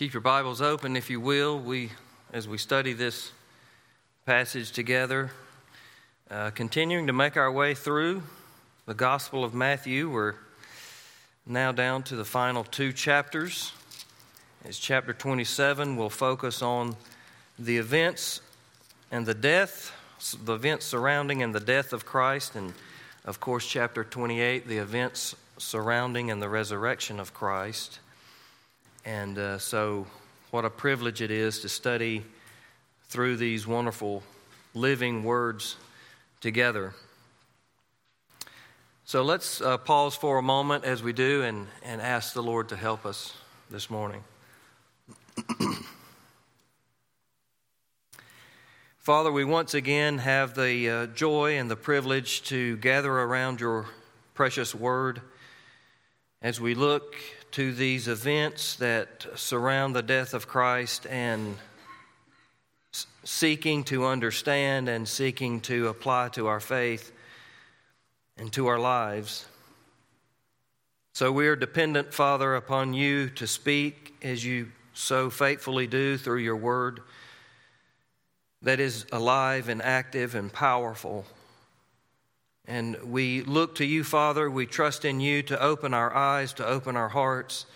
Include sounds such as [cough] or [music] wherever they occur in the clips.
Keep your Bibles open, if you will. We, as we study this passage together, uh, continuing to make our way through the Gospel of Matthew. We're now down to the final two chapters. As chapter 27 will focus on the events and the death, the events surrounding and the death of Christ, and of course, chapter 28, the events surrounding and the resurrection of Christ. And uh, so, what a privilege it is to study through these wonderful living words together. So, let's uh, pause for a moment as we do and, and ask the Lord to help us this morning. [clears throat] Father, we once again have the uh, joy and the privilege to gather around your precious word as we look to these events that surround the death of Christ and seeking to understand and seeking to apply to our faith and to our lives. So we are dependent, Father, upon you to speak as you so faithfully do through your word that is alive and active and powerful and we look to you, Father. We trust in you to open our eyes, to open our hearts,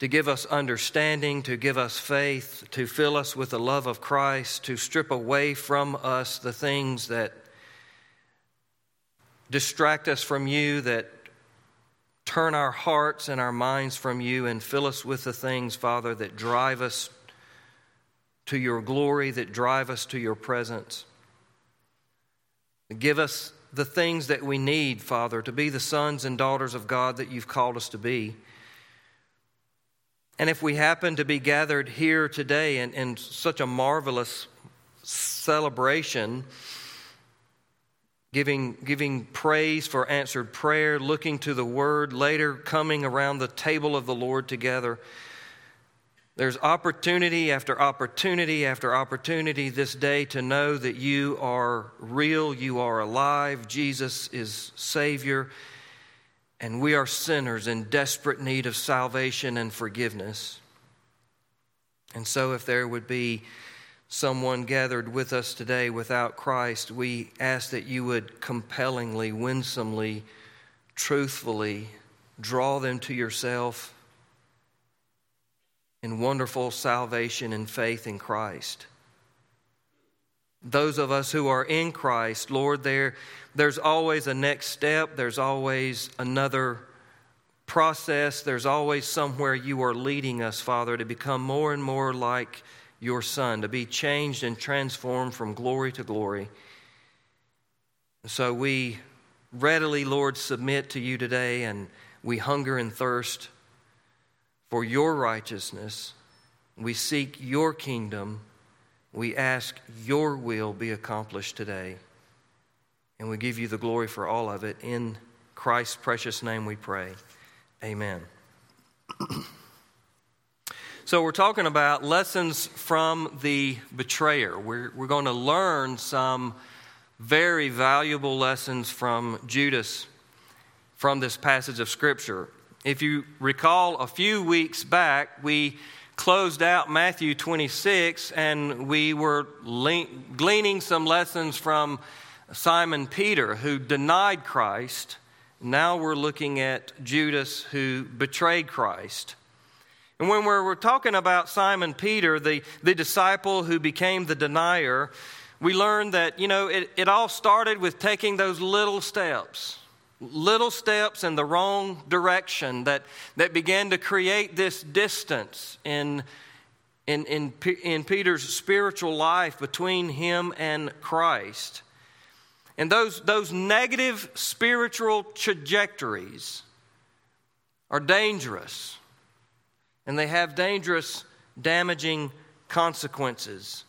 to give us understanding, to give us faith, to fill us with the love of Christ, to strip away from us the things that distract us from you, that turn our hearts and our minds from you, and fill us with the things, Father, that drive us to your glory, that drive us to your presence. Give us the things that we need, Father, to be the sons and daughters of God that you've called us to be. And if we happen to be gathered here today in, in such a marvelous celebration, giving, giving praise for answered prayer, looking to the word, later coming around the table of the Lord together, there's opportunity after opportunity after opportunity this day to know that you are real, you are alive, Jesus is Savior, and we are sinners in desperate need of salvation and forgiveness. And so, if there would be someone gathered with us today without Christ, we ask that you would compellingly, winsomely, truthfully draw them to yourself in wonderful salvation and faith in Christ. Those of us who are in Christ, Lord, there, there's always a next step, there's always another process, there's always somewhere you are leading us, Father, to become more and more like your Son, to be changed and transformed from glory to glory. So we readily, Lord, submit to you today and we hunger and thirst for your righteousness. We seek your kingdom. We ask your will be accomplished today. And we give you the glory for all of it. In Christ's precious name we pray. Amen. so, we're talking about lessons from the betrayer. We're, we're going to learn some very valuable lessons from Judas from this passage of Scripture. If you recall, a few weeks back, we closed out Matthew 26 and we were le- gleaning some lessons from Simon Peter, who denied Christ. Now we're looking at Judas, who betrayed Christ. And when we're, we're talking about Simon Peter, the, the disciple who became the denier, we learned that, you know, it, it all started with taking those little steps little steps in the wrong direction that, that began to create this distance in, in, in, in Peter's spiritual life between him and Christ. And those, those negative spiritual trajectories are dangerous, and they have dangerous, damaging consequences.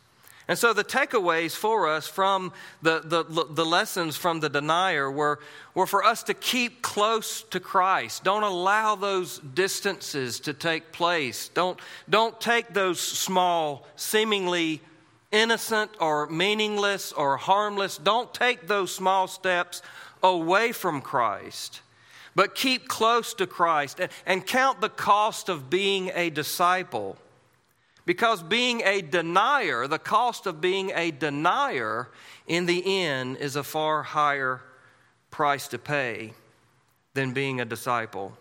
And so the takeaways for us from the, the, the, lessons from the denier were, were for us to keep close to Christ. Don't allow those distances to take place. Don't, don't take those small, seemingly innocent or meaningless or harmless, don't take those small steps away from Christ. but keep close to Christ and, and count the cost of being a disciple. Because being a denier, the cost of being a denier in the end is a far higher price to pay than being a disciple.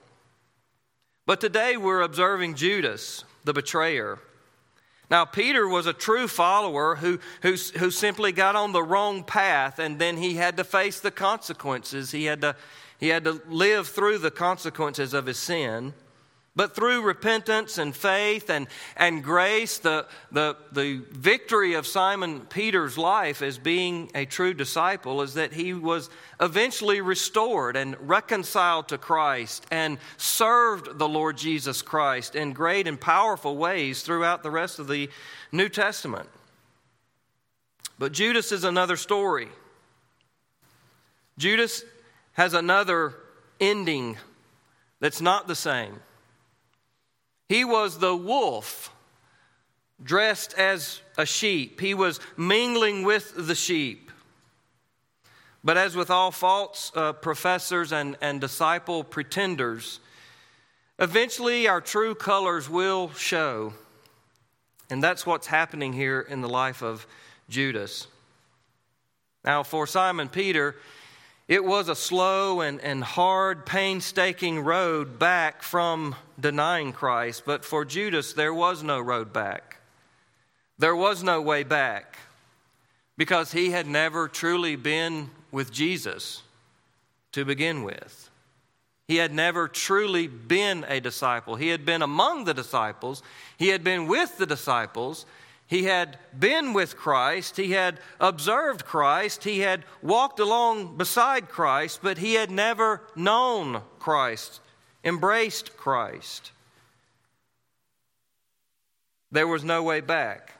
But today we're observing Judas, the betrayer. Now, Peter was a true follower who, who, who simply got on the wrong path and then he had to face the consequences. He had to, he had to live through the consequences of his sin. But through repentance and faith and, and grace, the, the, the victory of Simon Peter's life as being a true disciple is that he was eventually restored and reconciled to Christ and served the Lord Jesus Christ in great and powerful ways throughout the rest of the New Testament. But Judas is another story. Judas has another ending that's not the same. He was the wolf dressed as a sheep, he was mingling with the sheep. But as with all false uh, professors and, and disciple pretenders, eventually our true colors will show. And that's what's happening here in the life of Judas. Now, for Simon Peter, it was a slow and, and hard, painstaking road back from denying Christ, but for Judas, there was no road back. There was no way back because he had never truly been with Jesus to begin with. He had never truly been a disciple. He had been among the disciples, he had been with the disciples, he had been with Christ, he had observed Christ, he had walked along beside Christ, but he had never known Christ, embraced Christ. There was no way back.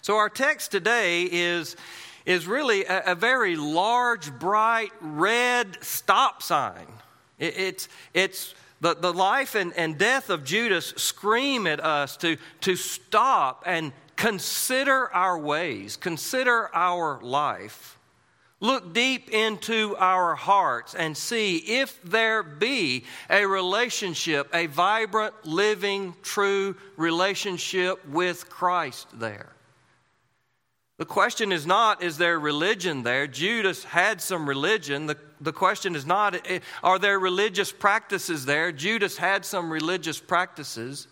So, our text today is, is really a, a very large, bright, red stop sign. It, it's, it's the, the life and, and death of Judas scream at us to, to stop and consider our ways, consider our life. Look deep into our hearts and see if there be a relationship, a vibrant, living, true relationship with Christ there. The question is not, is there religion there? Judas had some religion. The, the question is not, eh, are there religious practices there? Judas had some religious practices.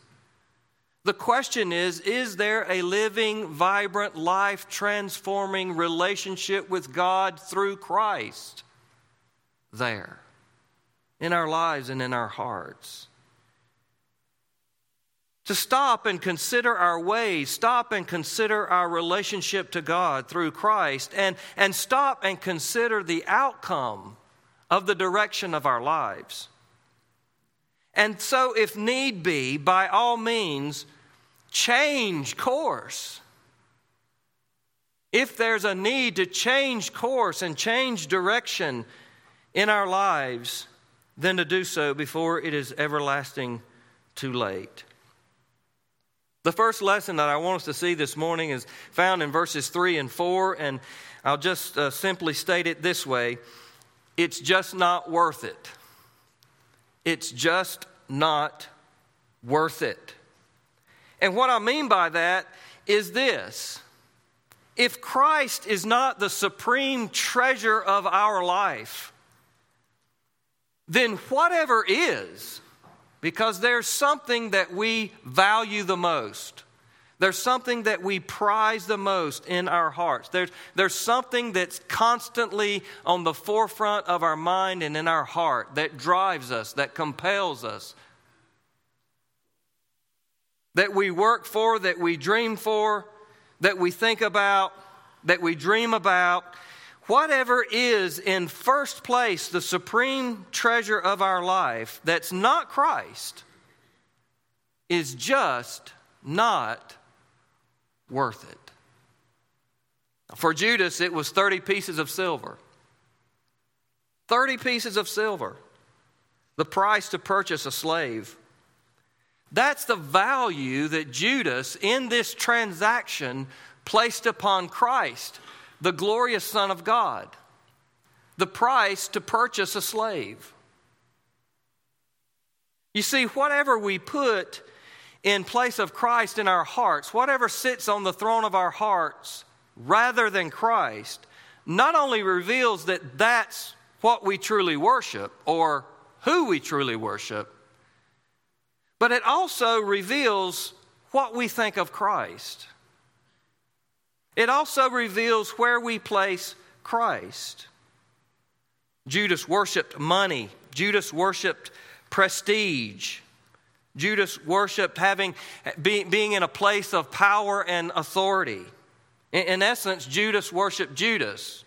The question is, is there a living, vibrant, life transforming relationship with God through Christ there in our lives and in our hearts? To stop and consider our ways, stop and consider our relationship to God through Christ, and, and stop and consider the outcome of the direction of our lives. And so, if need be, by all means, change course. If there's a need to change course and change direction in our lives, then to do so before it is everlasting too late. The first lesson that I want us to see this morning is found in verses 3 and 4, and I'll just uh, simply state it this way it's just not worth it. It's just not worth it. And what I mean by that is this if Christ is not the supreme treasure of our life, then whatever is, because there's something that we value the most. There's something that we prize the most in our hearts. There's, there's something that's constantly on the forefront of our mind and in our heart that drives us, that compels us, that we work for, that we dream for, that we think about, that we dream about, whatever is in first place the supreme treasure of our life that's not Christ is just not worth it. For Judas, it was 30 pieces of silver. 30 pieces of silver, the price to purchase a slave. That's the value that Judas in this transaction placed upon Christ the glorious Son of God, the price to purchase a slave. You see, whatever we put in place of Christ in our hearts, whatever sits on the throne of our hearts rather than Christ, not only reveals that that's what we truly worship or who we truly worship, but it also reveals what we think of Christ. It also reveals where we place Christ. Judas worshiped money, Judas worshiped prestige. Judas worshiped having, being in a place of power and authority. In essence, Judas worshiped Judas.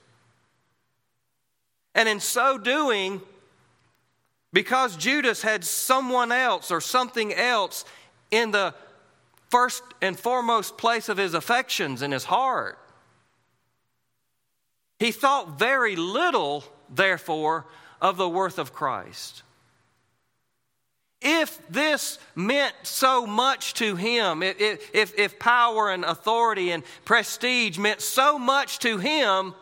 And in so doing, because Judas had someone else or something else in the first and foremost place of his affections in his heart. He thought very little, therefore, of the worth of Christ. If this meant so much to him, if, if, if power and authority and prestige meant so much to him,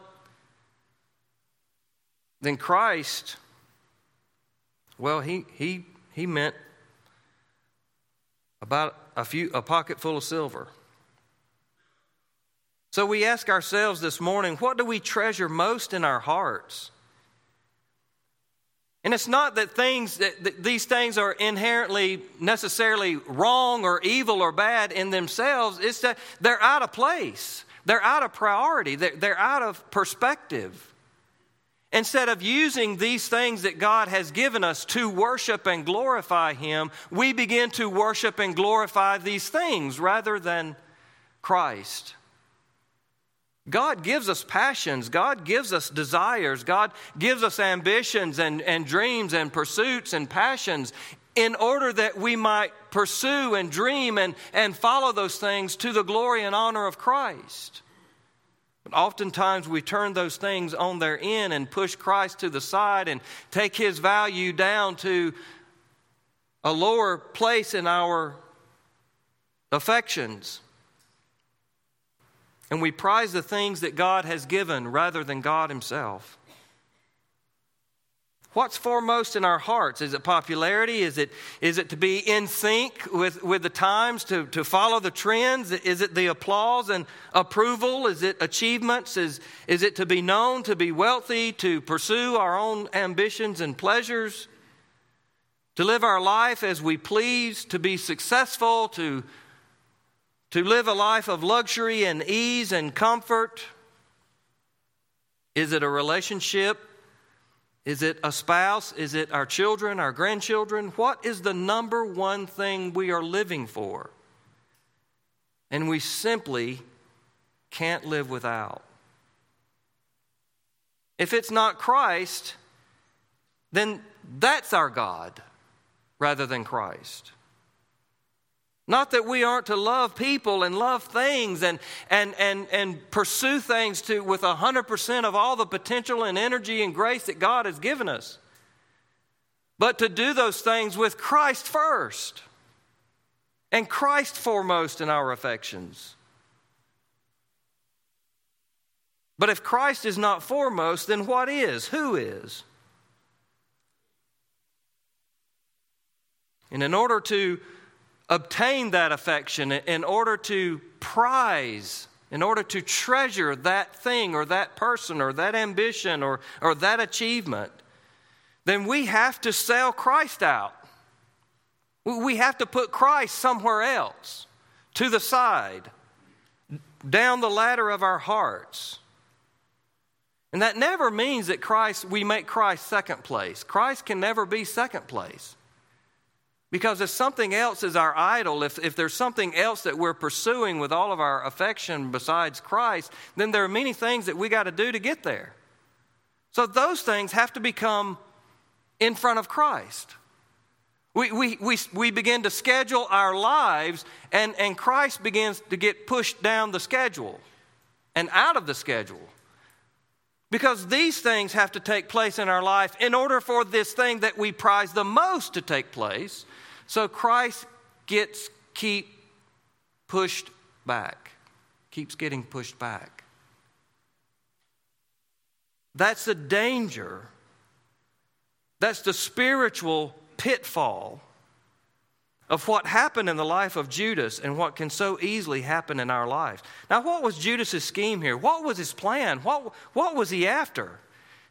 then Christ, well, he, he, he meant about a few a pocket full of silver. So we ask ourselves this morning, what do we treasure most in our hearts? And it's not that things that, these things are inherently necessarily wrong or evil or bad in themselves. It's that they're out of place. They're out of priority. They're, they're out of perspective. Instead of using these things that God has given us to worship and glorify Him, we begin to worship and glorify these things rather than Christ. God gives us passions. God gives us desires. God gives us ambitions and, and dreams and pursuits and passions in order that we might pursue and dream and, and follow those things to the glory and honor of Christ. But oftentimes we turn those things on their end and push Christ to the side and take his value down to a lower place in our affections. And we prize the things that God has given rather than God himself. What's foremost in our hearts? Is it popularity? Is it, is it to be in sync with, with the times, to, to follow the trends? Is it the applause and approval? Is it achievements? Is, is it to be known, to be wealthy, to pursue our own ambitions and pleasures? To live our life as we please, to be successful, to, to live a life of luxury and ease and comfort? Is it a relationship is it a spouse? Is it our children, our grandchildren? What is the number one thing we are living for? And we simply can't live without. If it's not Christ, then that's our God rather than Christ. Not that we aren't to love people and love things and, and, and, and pursue things to, with 100% of all the potential and energy and grace that God has given us, but to do those things with Christ first and Christ foremost in our affections. But if Christ is not foremost, then what is? Who is? And in order to obtain that affection, in order to prize, in order to treasure that thing or that person or that ambition or, or that achievement, then we have to sell Christ out. We have to put Christ somewhere else, to the side, down the ladder of our hearts. And that never means that Christ, we make Christ second place. Christ can never be second place. Because if something else is our idol, if, if there's something else that we're pursuing with all of our affection besides Christ, then there are many things that we got to do to get there. So those things have to become in front of Christ. We, we, we, we begin to schedule our lives, and, and Christ begins to get pushed down the schedule and out of the schedule. Because these things have to take place in our life in order for this thing that we prize the most to take place. So Christ gets keep pushed back, keeps getting pushed back. That's the danger. That's the spiritual pitfall of what happened in the life of Judas and what can so easily happen in our lives. Now, what was Judas's scheme here? What was his plan? What, what was he after?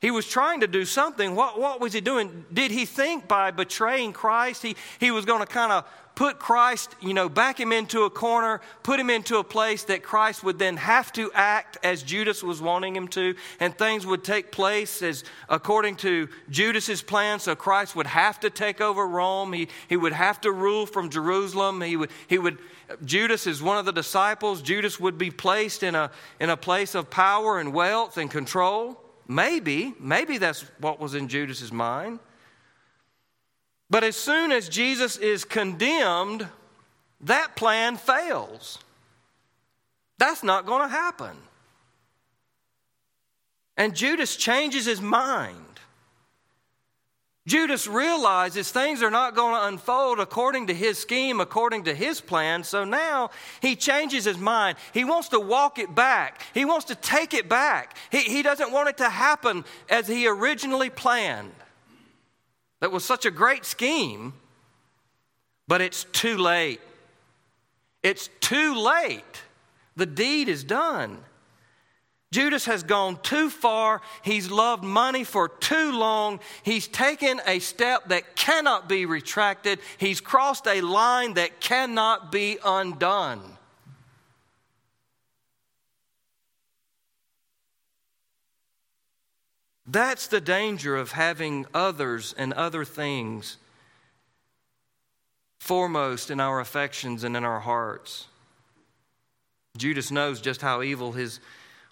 He was trying to do something. What, what was he doing? Did he think by betraying Christ he, he was going to kind of put Christ, you know, back him into a corner, put him into a place that Christ would then have to act as Judas was wanting him to, and things would take place as according to Judas's plan. So Christ would have to take over Rome. He, he would have to rule from Jerusalem. He would, he would, Judas is one of the disciples. Judas would be placed in a, in a place of power and wealth and control. Maybe, maybe that's what was in Judas's mind. But as soon as Jesus is condemned, that plan fails. That's not going to happen. And Judas changes his mind. Judas realizes things are not going to unfold according to his scheme, according to his plan. So now he changes his mind. He wants to walk it back, he wants to take it back. He, he doesn't want it to happen as he originally planned. That was such a great scheme, but it's too late. It's too late. The deed is done. Judas has gone too far. He's loved money for too long. He's taken a step that cannot be retracted. He's crossed a line that cannot be undone. That's the danger of having others and other things foremost in our affections and in our hearts. Judas knows just how evil his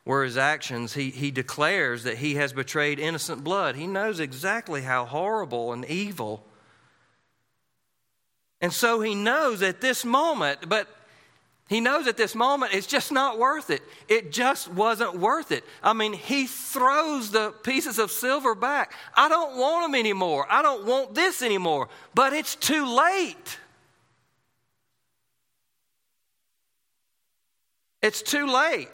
were his actions, he, he declares that he has betrayed innocent blood. He knows exactly how horrible and evil. And so he knows at this moment, but he knows at this moment it's just not worth it. It just wasn't worth it. I mean, he throws the pieces of silver back. I don't want them anymore. I don't want this anymore. But it's too late. It's too late.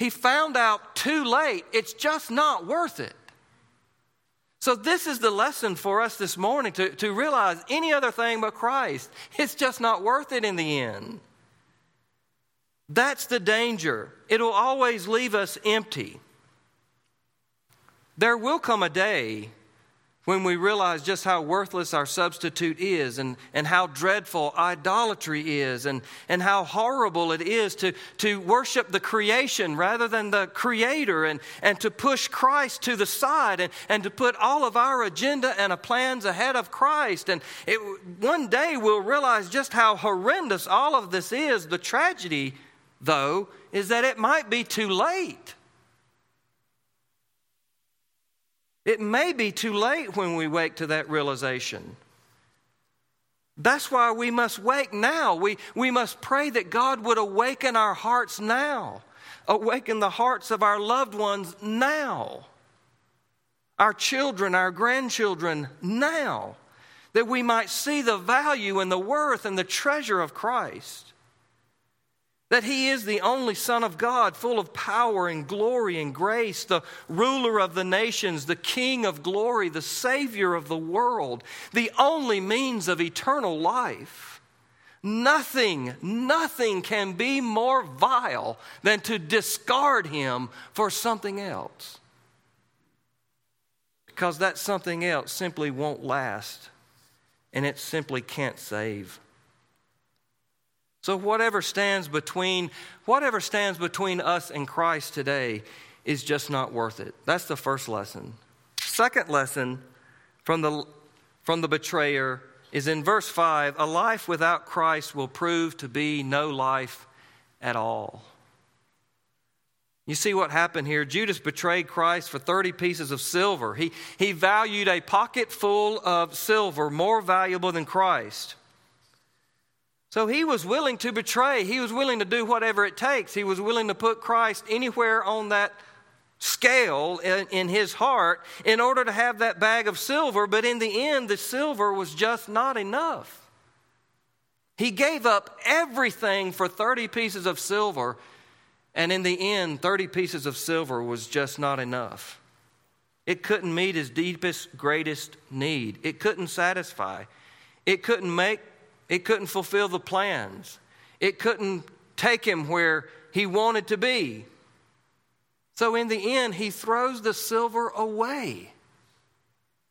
He found out too late, it's just not worth it. So, this is the lesson for us this morning to, to realize any other thing but Christ, it's just not worth it in the end. That's the danger. It'll always leave us empty. There will come a day when we realize just how worthless our substitute is and, and how dreadful idolatry is and, and how horrible it is to, to worship the creation rather than the creator and, and to push Christ to the side and, and to put all of our agenda and our plans ahead of Christ. And it, one day we'll realize just how horrendous all of this is. The tragedy, though, is that it might be too late. It may be too late when we wake to that realization. That's why we must wake now. We, we must pray that God would awaken our hearts now, awaken the hearts of our loved ones now, our children, our grandchildren now, that we might see the value and the worth and the treasure of Christ that he is the only Son of God, full of power and glory and grace, the ruler of the nations, the King of glory, the Savior of the world, the only means of eternal life. Nothing, nothing can be more vile than to discard him for something else. Because that something else simply won't last and it simply can't save. So whatever stands between whatever stands between us and Christ today is just not worth it. That's the first lesson. Second lesson from the from the betrayer is in verse 5, a life without Christ will prove to be no life at all. You see what happened here? Judas betrayed Christ for 30 pieces of silver. He, he valued a pocket full of silver more valuable than Christ. So he was willing to betray. He was willing to do whatever it takes. He was willing to put Christ anywhere on that scale in, in, his heart in order to have that bag of silver. But in the end, the silver was just not enough. He gave up everything for 30 pieces of silver. And in the end, 30 pieces of silver was just not enough. It couldn't meet his deepest, greatest need. It couldn't satisfy. It couldn't make, it couldn't fulfill the plans. It couldn't take him where he wanted to be. So in the end, he throws the silver away.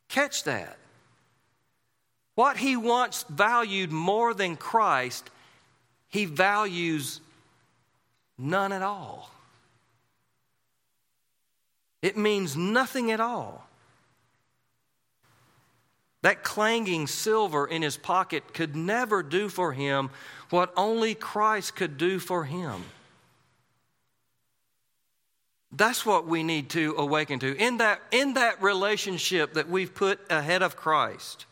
Catch that. What he once valued more than Christ, he values none at all. It means nothing at all. That clanging silver in his pocket could never do for him what only Christ could do for him. That's what we need to awaken to. In that, in that relationship that we've put ahead of Christ,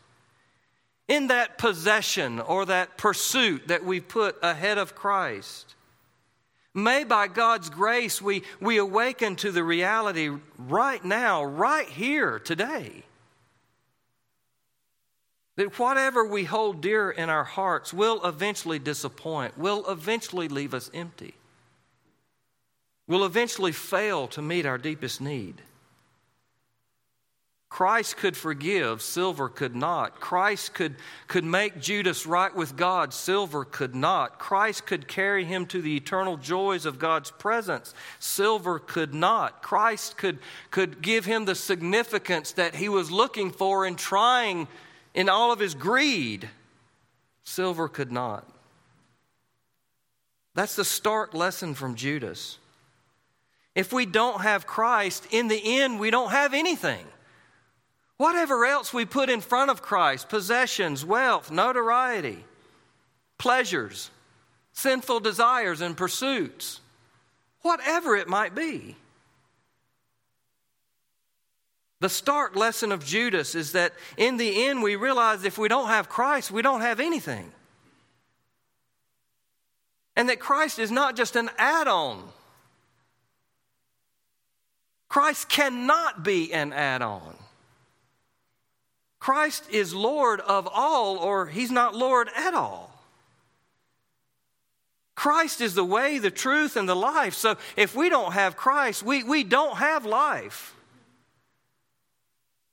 in that possession or that pursuit that we've put ahead of Christ, may by God's grace we, we awaken to the reality right now, right here, today. That whatever we hold dear in our hearts will eventually disappoint, will eventually leave us empty will eventually fail to meet our deepest need. Christ could forgive, silver could not. Christ could, could make Judas right with God, silver could not. Christ could carry him to the eternal joys of God's presence, silver could not. Christ could, could give him the significance that he was looking for and trying in all of his greed, silver could not. That's the stark lesson from Judas. If we don't have Christ, in the end, we don't have anything. Whatever else we put in front of Christ possessions, wealth, notoriety, pleasures, sinful desires, and pursuits whatever it might be. The stark lesson of Judas is that in the end, we realize if we don't have Christ, we don't have anything. And that Christ is not just an add on Christ cannot be an add on. Christ is Lord of all, or he's not Lord at all. Christ is the way, the truth, and the life. So if we don't have Christ, we, we don't have life.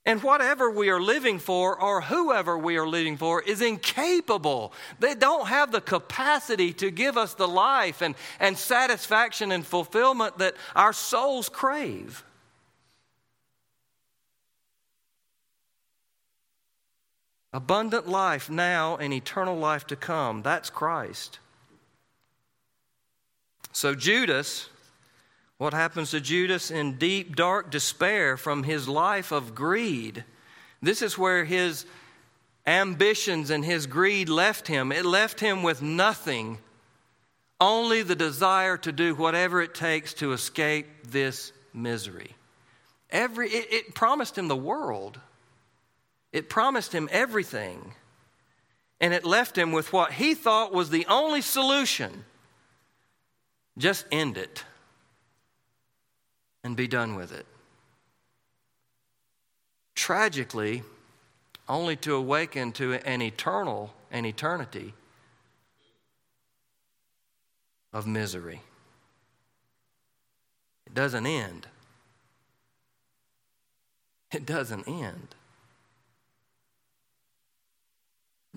And whatever we are living for, or whoever we are living for, is incapable. They don't have the capacity to give us the life and, and satisfaction and fulfillment that our souls crave. Abundant life now and eternal life to come. That's Christ. So, Judas, what happens to Judas in deep, dark despair from his life of greed? This is where his ambitions and his greed left him. It left him with nothing, only the desire to do whatever it takes to escape this misery. Every, it, it promised him the world. It promised him everything, and it left him with what he thought was the only solution just end it and be done with it. Tragically, only to awaken to an eternal, an eternity of misery. It doesn't end. It doesn't end.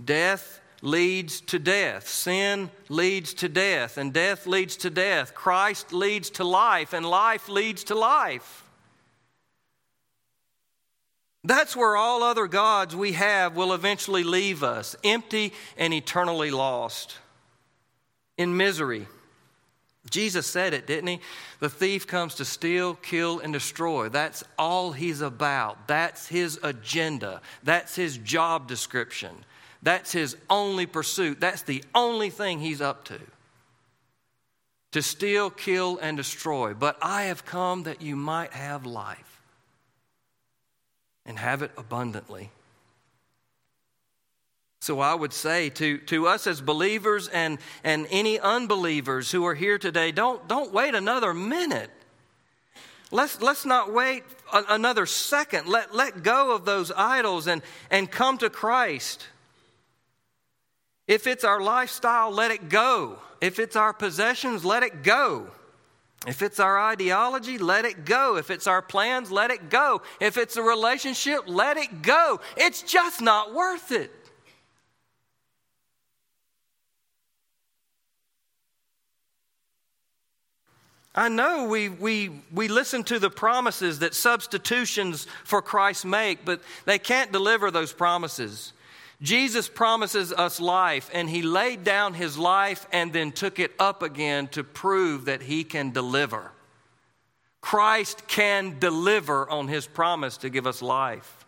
Death leads to death. Sin leads to death, and death leads to death. Christ leads to life, and life leads to life. That's where all other gods we have will eventually leave us, empty and eternally lost, in misery. Jesus said it, didn't he? The thief comes to steal, kill, and destroy. That's all he's about. That's his agenda. That's his job description. That's his only pursuit. That's the only thing he's up to. To steal, kill, and destroy. But I have come that you might have life and have it abundantly. So I would say to, to us as believers and, and any unbelievers who are here today, don't, don't wait another minute. Let's, let's not wait another second. Let, let go of those idols and, and come to Christ. If it's our lifestyle, let it go. If it's our possessions, let it go. If it's our ideology, let it go. If it's our plans, let it go. If it's a relationship, let it go. It's just not worth it. I know we, we, we listen to the promises that substitutions for Christ make, but they can't deliver those promises. Jesus promises us life, and he laid down his life and then took it up again to prove that he can deliver. Christ can deliver on his promise to give us life.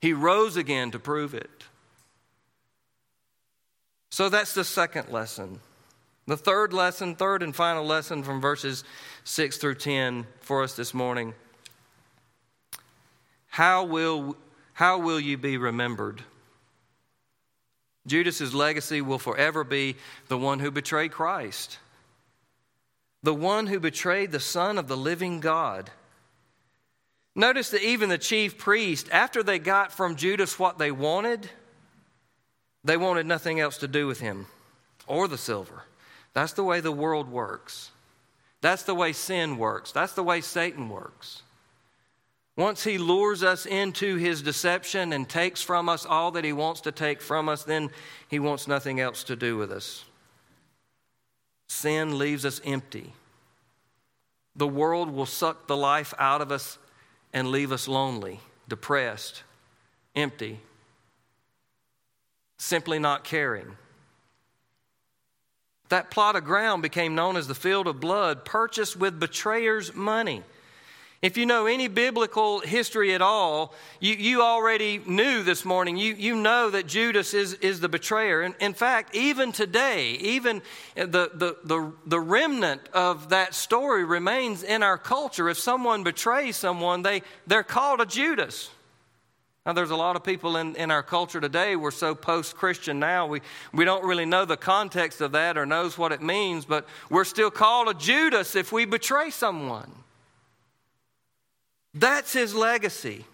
He rose again to prove it. So that's the second lesson. The third lesson, third and final lesson from verses 6 through 10 for us this morning. How will, how will you be remembered? Judas's legacy will forever be the one who betrayed Christ, the one who betrayed the Son of the living God. Notice that even the chief priest, after they got from Judas what they wanted, they wanted nothing else to do with him or the silver. That's the way the world works. That's the way sin works. That's the way Satan works. Once he lures us into his deception and takes from us all that he wants to take from us, then he wants nothing else to do with us. Sin leaves us empty. The world will suck the life out of us and leave us lonely, depressed, empty, simply not caring. That plot of ground became known as the field of blood, purchased with betrayers' money. If you know any biblical history at all, you, you already knew this morning, you, you know that Judas is, is the betrayer. And in fact, even today, even the, the, the, the remnant of that story remains in our culture. If someone betrays someone, they, they're called a Judas. Now, there's a lot of people in, in our culture today, we're so post Christian now, we, we don't really know the context of that or knows what it means, but we're still called a Judas if we betray someone. That's his legacy.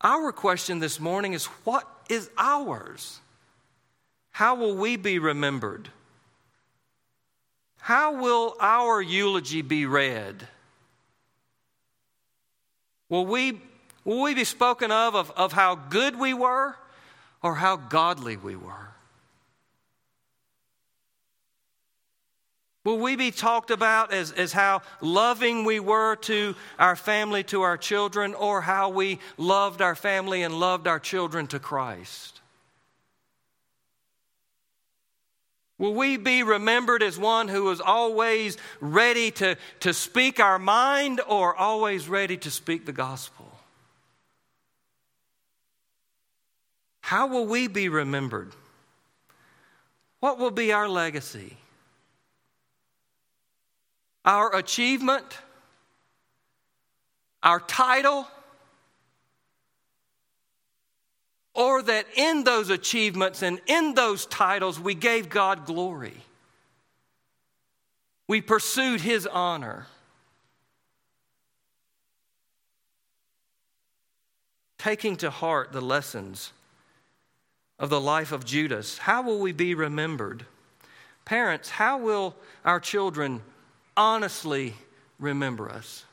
Our question this morning is what is ours? How will we be remembered? How will our eulogy be read? Will we, will we be spoken of, of of how good we were or how godly we were? Will we be talked about as, as how loving we were to our family, to our children, or how we loved our family and loved our children to Christ? Will we be remembered as one who was always ready to, to speak our mind or always ready to speak the gospel? How will we be remembered? What will be our legacy? Our achievement, our title, or that in those achievements and in those titles we gave God glory. We pursued His honor. Taking to heart the lessons of the life of Judas, how will we be remembered? Parents, how will our children honestly remember us.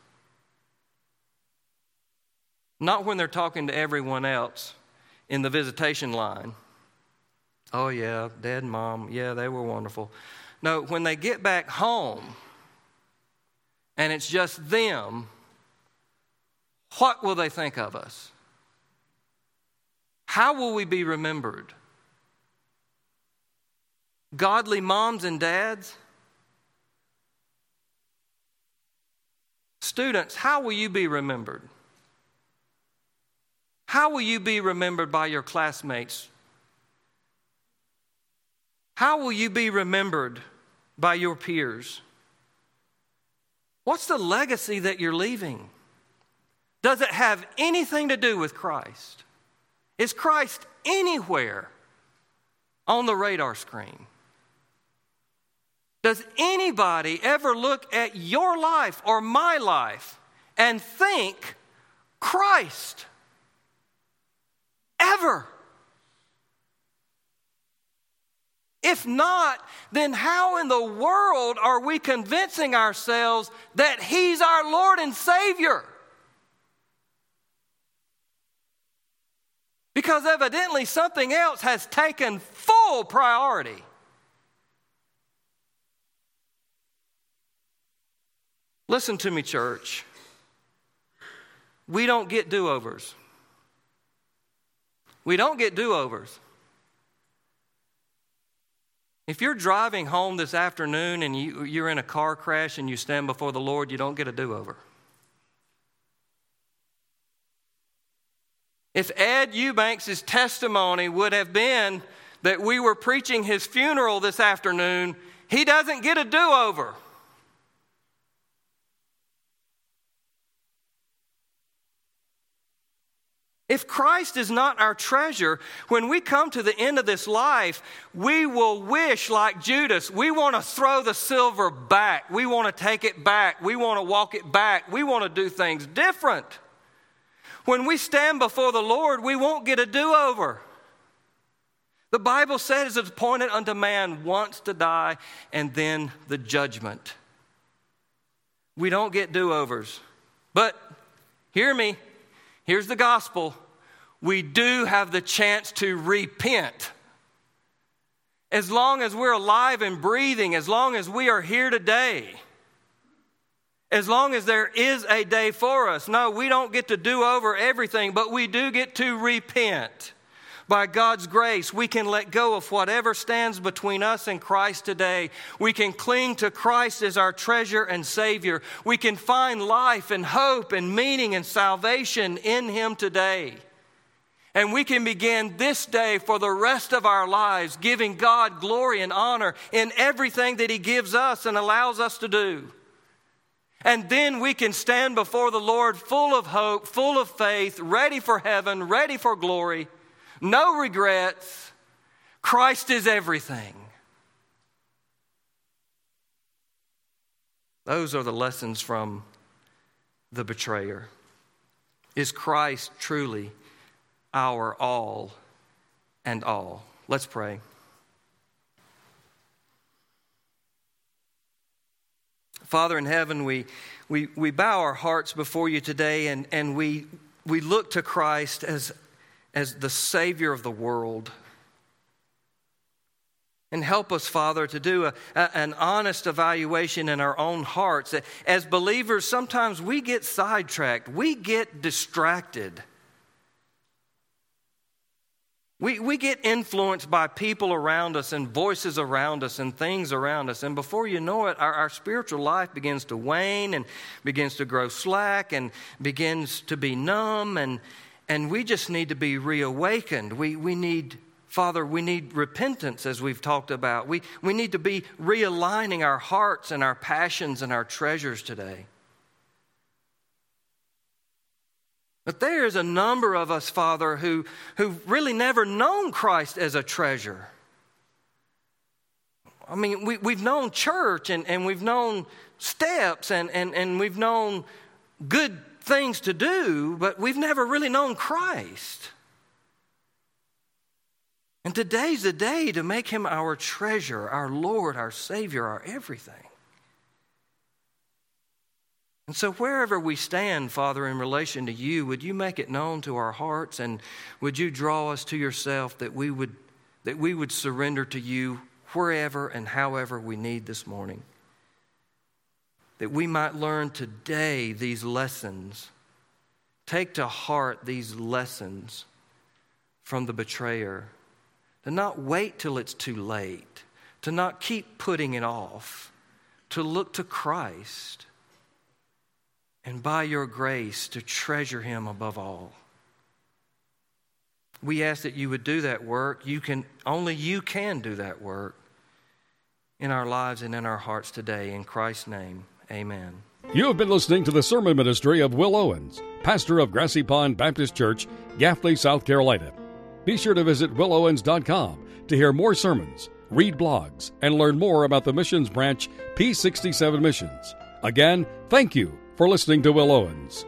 Not when they're talking to everyone else in the visitation line. Oh, yeah, dad and mom, yeah, they were wonderful. No, when they get back home and it's just them, what will they think of us? How will we be remembered? Godly moms and dads? Students, how will you be remembered? How will you be remembered by your classmates? How will you be remembered by your peers? What's the legacy that you're leaving? Does it have anything to do with Christ? Is Christ anywhere on the radar screen? Does anybody ever look at your life or my life and think Christ? Ever? If not, then how in the world are we convincing ourselves that He's our Lord and Savior? Because evidently something else has taken full priority. Listen to me, church. We don't get do overs. We don't get do overs. If you're driving home this afternoon and you, you're in a car crash and you stand before the Lord, you don't get a do over. If Ed Eubanks' testimony would have been that we were preaching his funeral this afternoon, he doesn't get a do over. If Christ is not our treasure, when we come to the end of this life, we will wish, like Judas, we want to throw the silver back. We want to take it back. We want to walk it back. We want to do things different. When we stand before the Lord, we won't get a do over. The Bible says it's appointed unto man once to die and then the judgment. We don't get do overs. But hear me, Here's the gospel we do have the chance to repent. As long as we're alive and breathing, as long as we are here today, as long as there is a day for us. No, we don't get to do over everything, but we do get to repent. By God's grace, we can let go of whatever stands between us and Christ today. We can cling to Christ as our treasure and Savior. We can find life and hope and meaning and salvation in Him today. And we can begin this day for the rest of our lives giving God glory and honor in everything that He gives us and allows us to do. And then we can stand before the Lord full of hope, full of faith, ready for heaven, ready for glory no regrets. Christ is everything. Those are the lessons from the betrayer. Is Christ truly our all and all? Let's pray. Father in heaven, we, we, we bow our hearts before you today and, and we, we look to Christ as as the Savior of the world. And help us, Father, to do a, a, an honest evaluation in our own hearts. As believers, sometimes we get sidetracked, we get distracted. We, we get influenced by people around us and voices around us and things around us. And before you know it, our, our spiritual life begins to wane and begins to grow slack and begins to be numb. And, and we just need to be reawakened. We, we need, Father, we need repentance, as we've talked about. We, we need to be realigning our hearts and our passions and our treasures today. But there's a number of us, Father, who, who've really never known Christ as a treasure. I mean, we, we've known church and, and we've known steps and, and, and we've known good things to do, but we've never really known Christ. And today's the day to make him our treasure, our Lord, our Savior, our everything. And so, wherever we stand, Father, in relation to you, would you make it known to our hearts and would you draw us to yourself that we would, that we would surrender to you wherever and however we need this morning? that we might learn today these lessons. Take to heart these lessons from the betrayer. To not wait till it's too late, to not keep putting it off, to look to Christ, and by your grace to treasure him above all. We ask that you would do that work. You can only you can do that work in our lives and in our hearts today in Christ's name. Amen. You have been listening to the sermon ministry of Will Owens, pastor of Grassy Pond Baptist Church, Gaffney, South Carolina. Be sure to visit willowens.com to hear more sermons, read blogs, and learn more about the missions branch P67 Missions. Again, thank you for listening to Will Owens.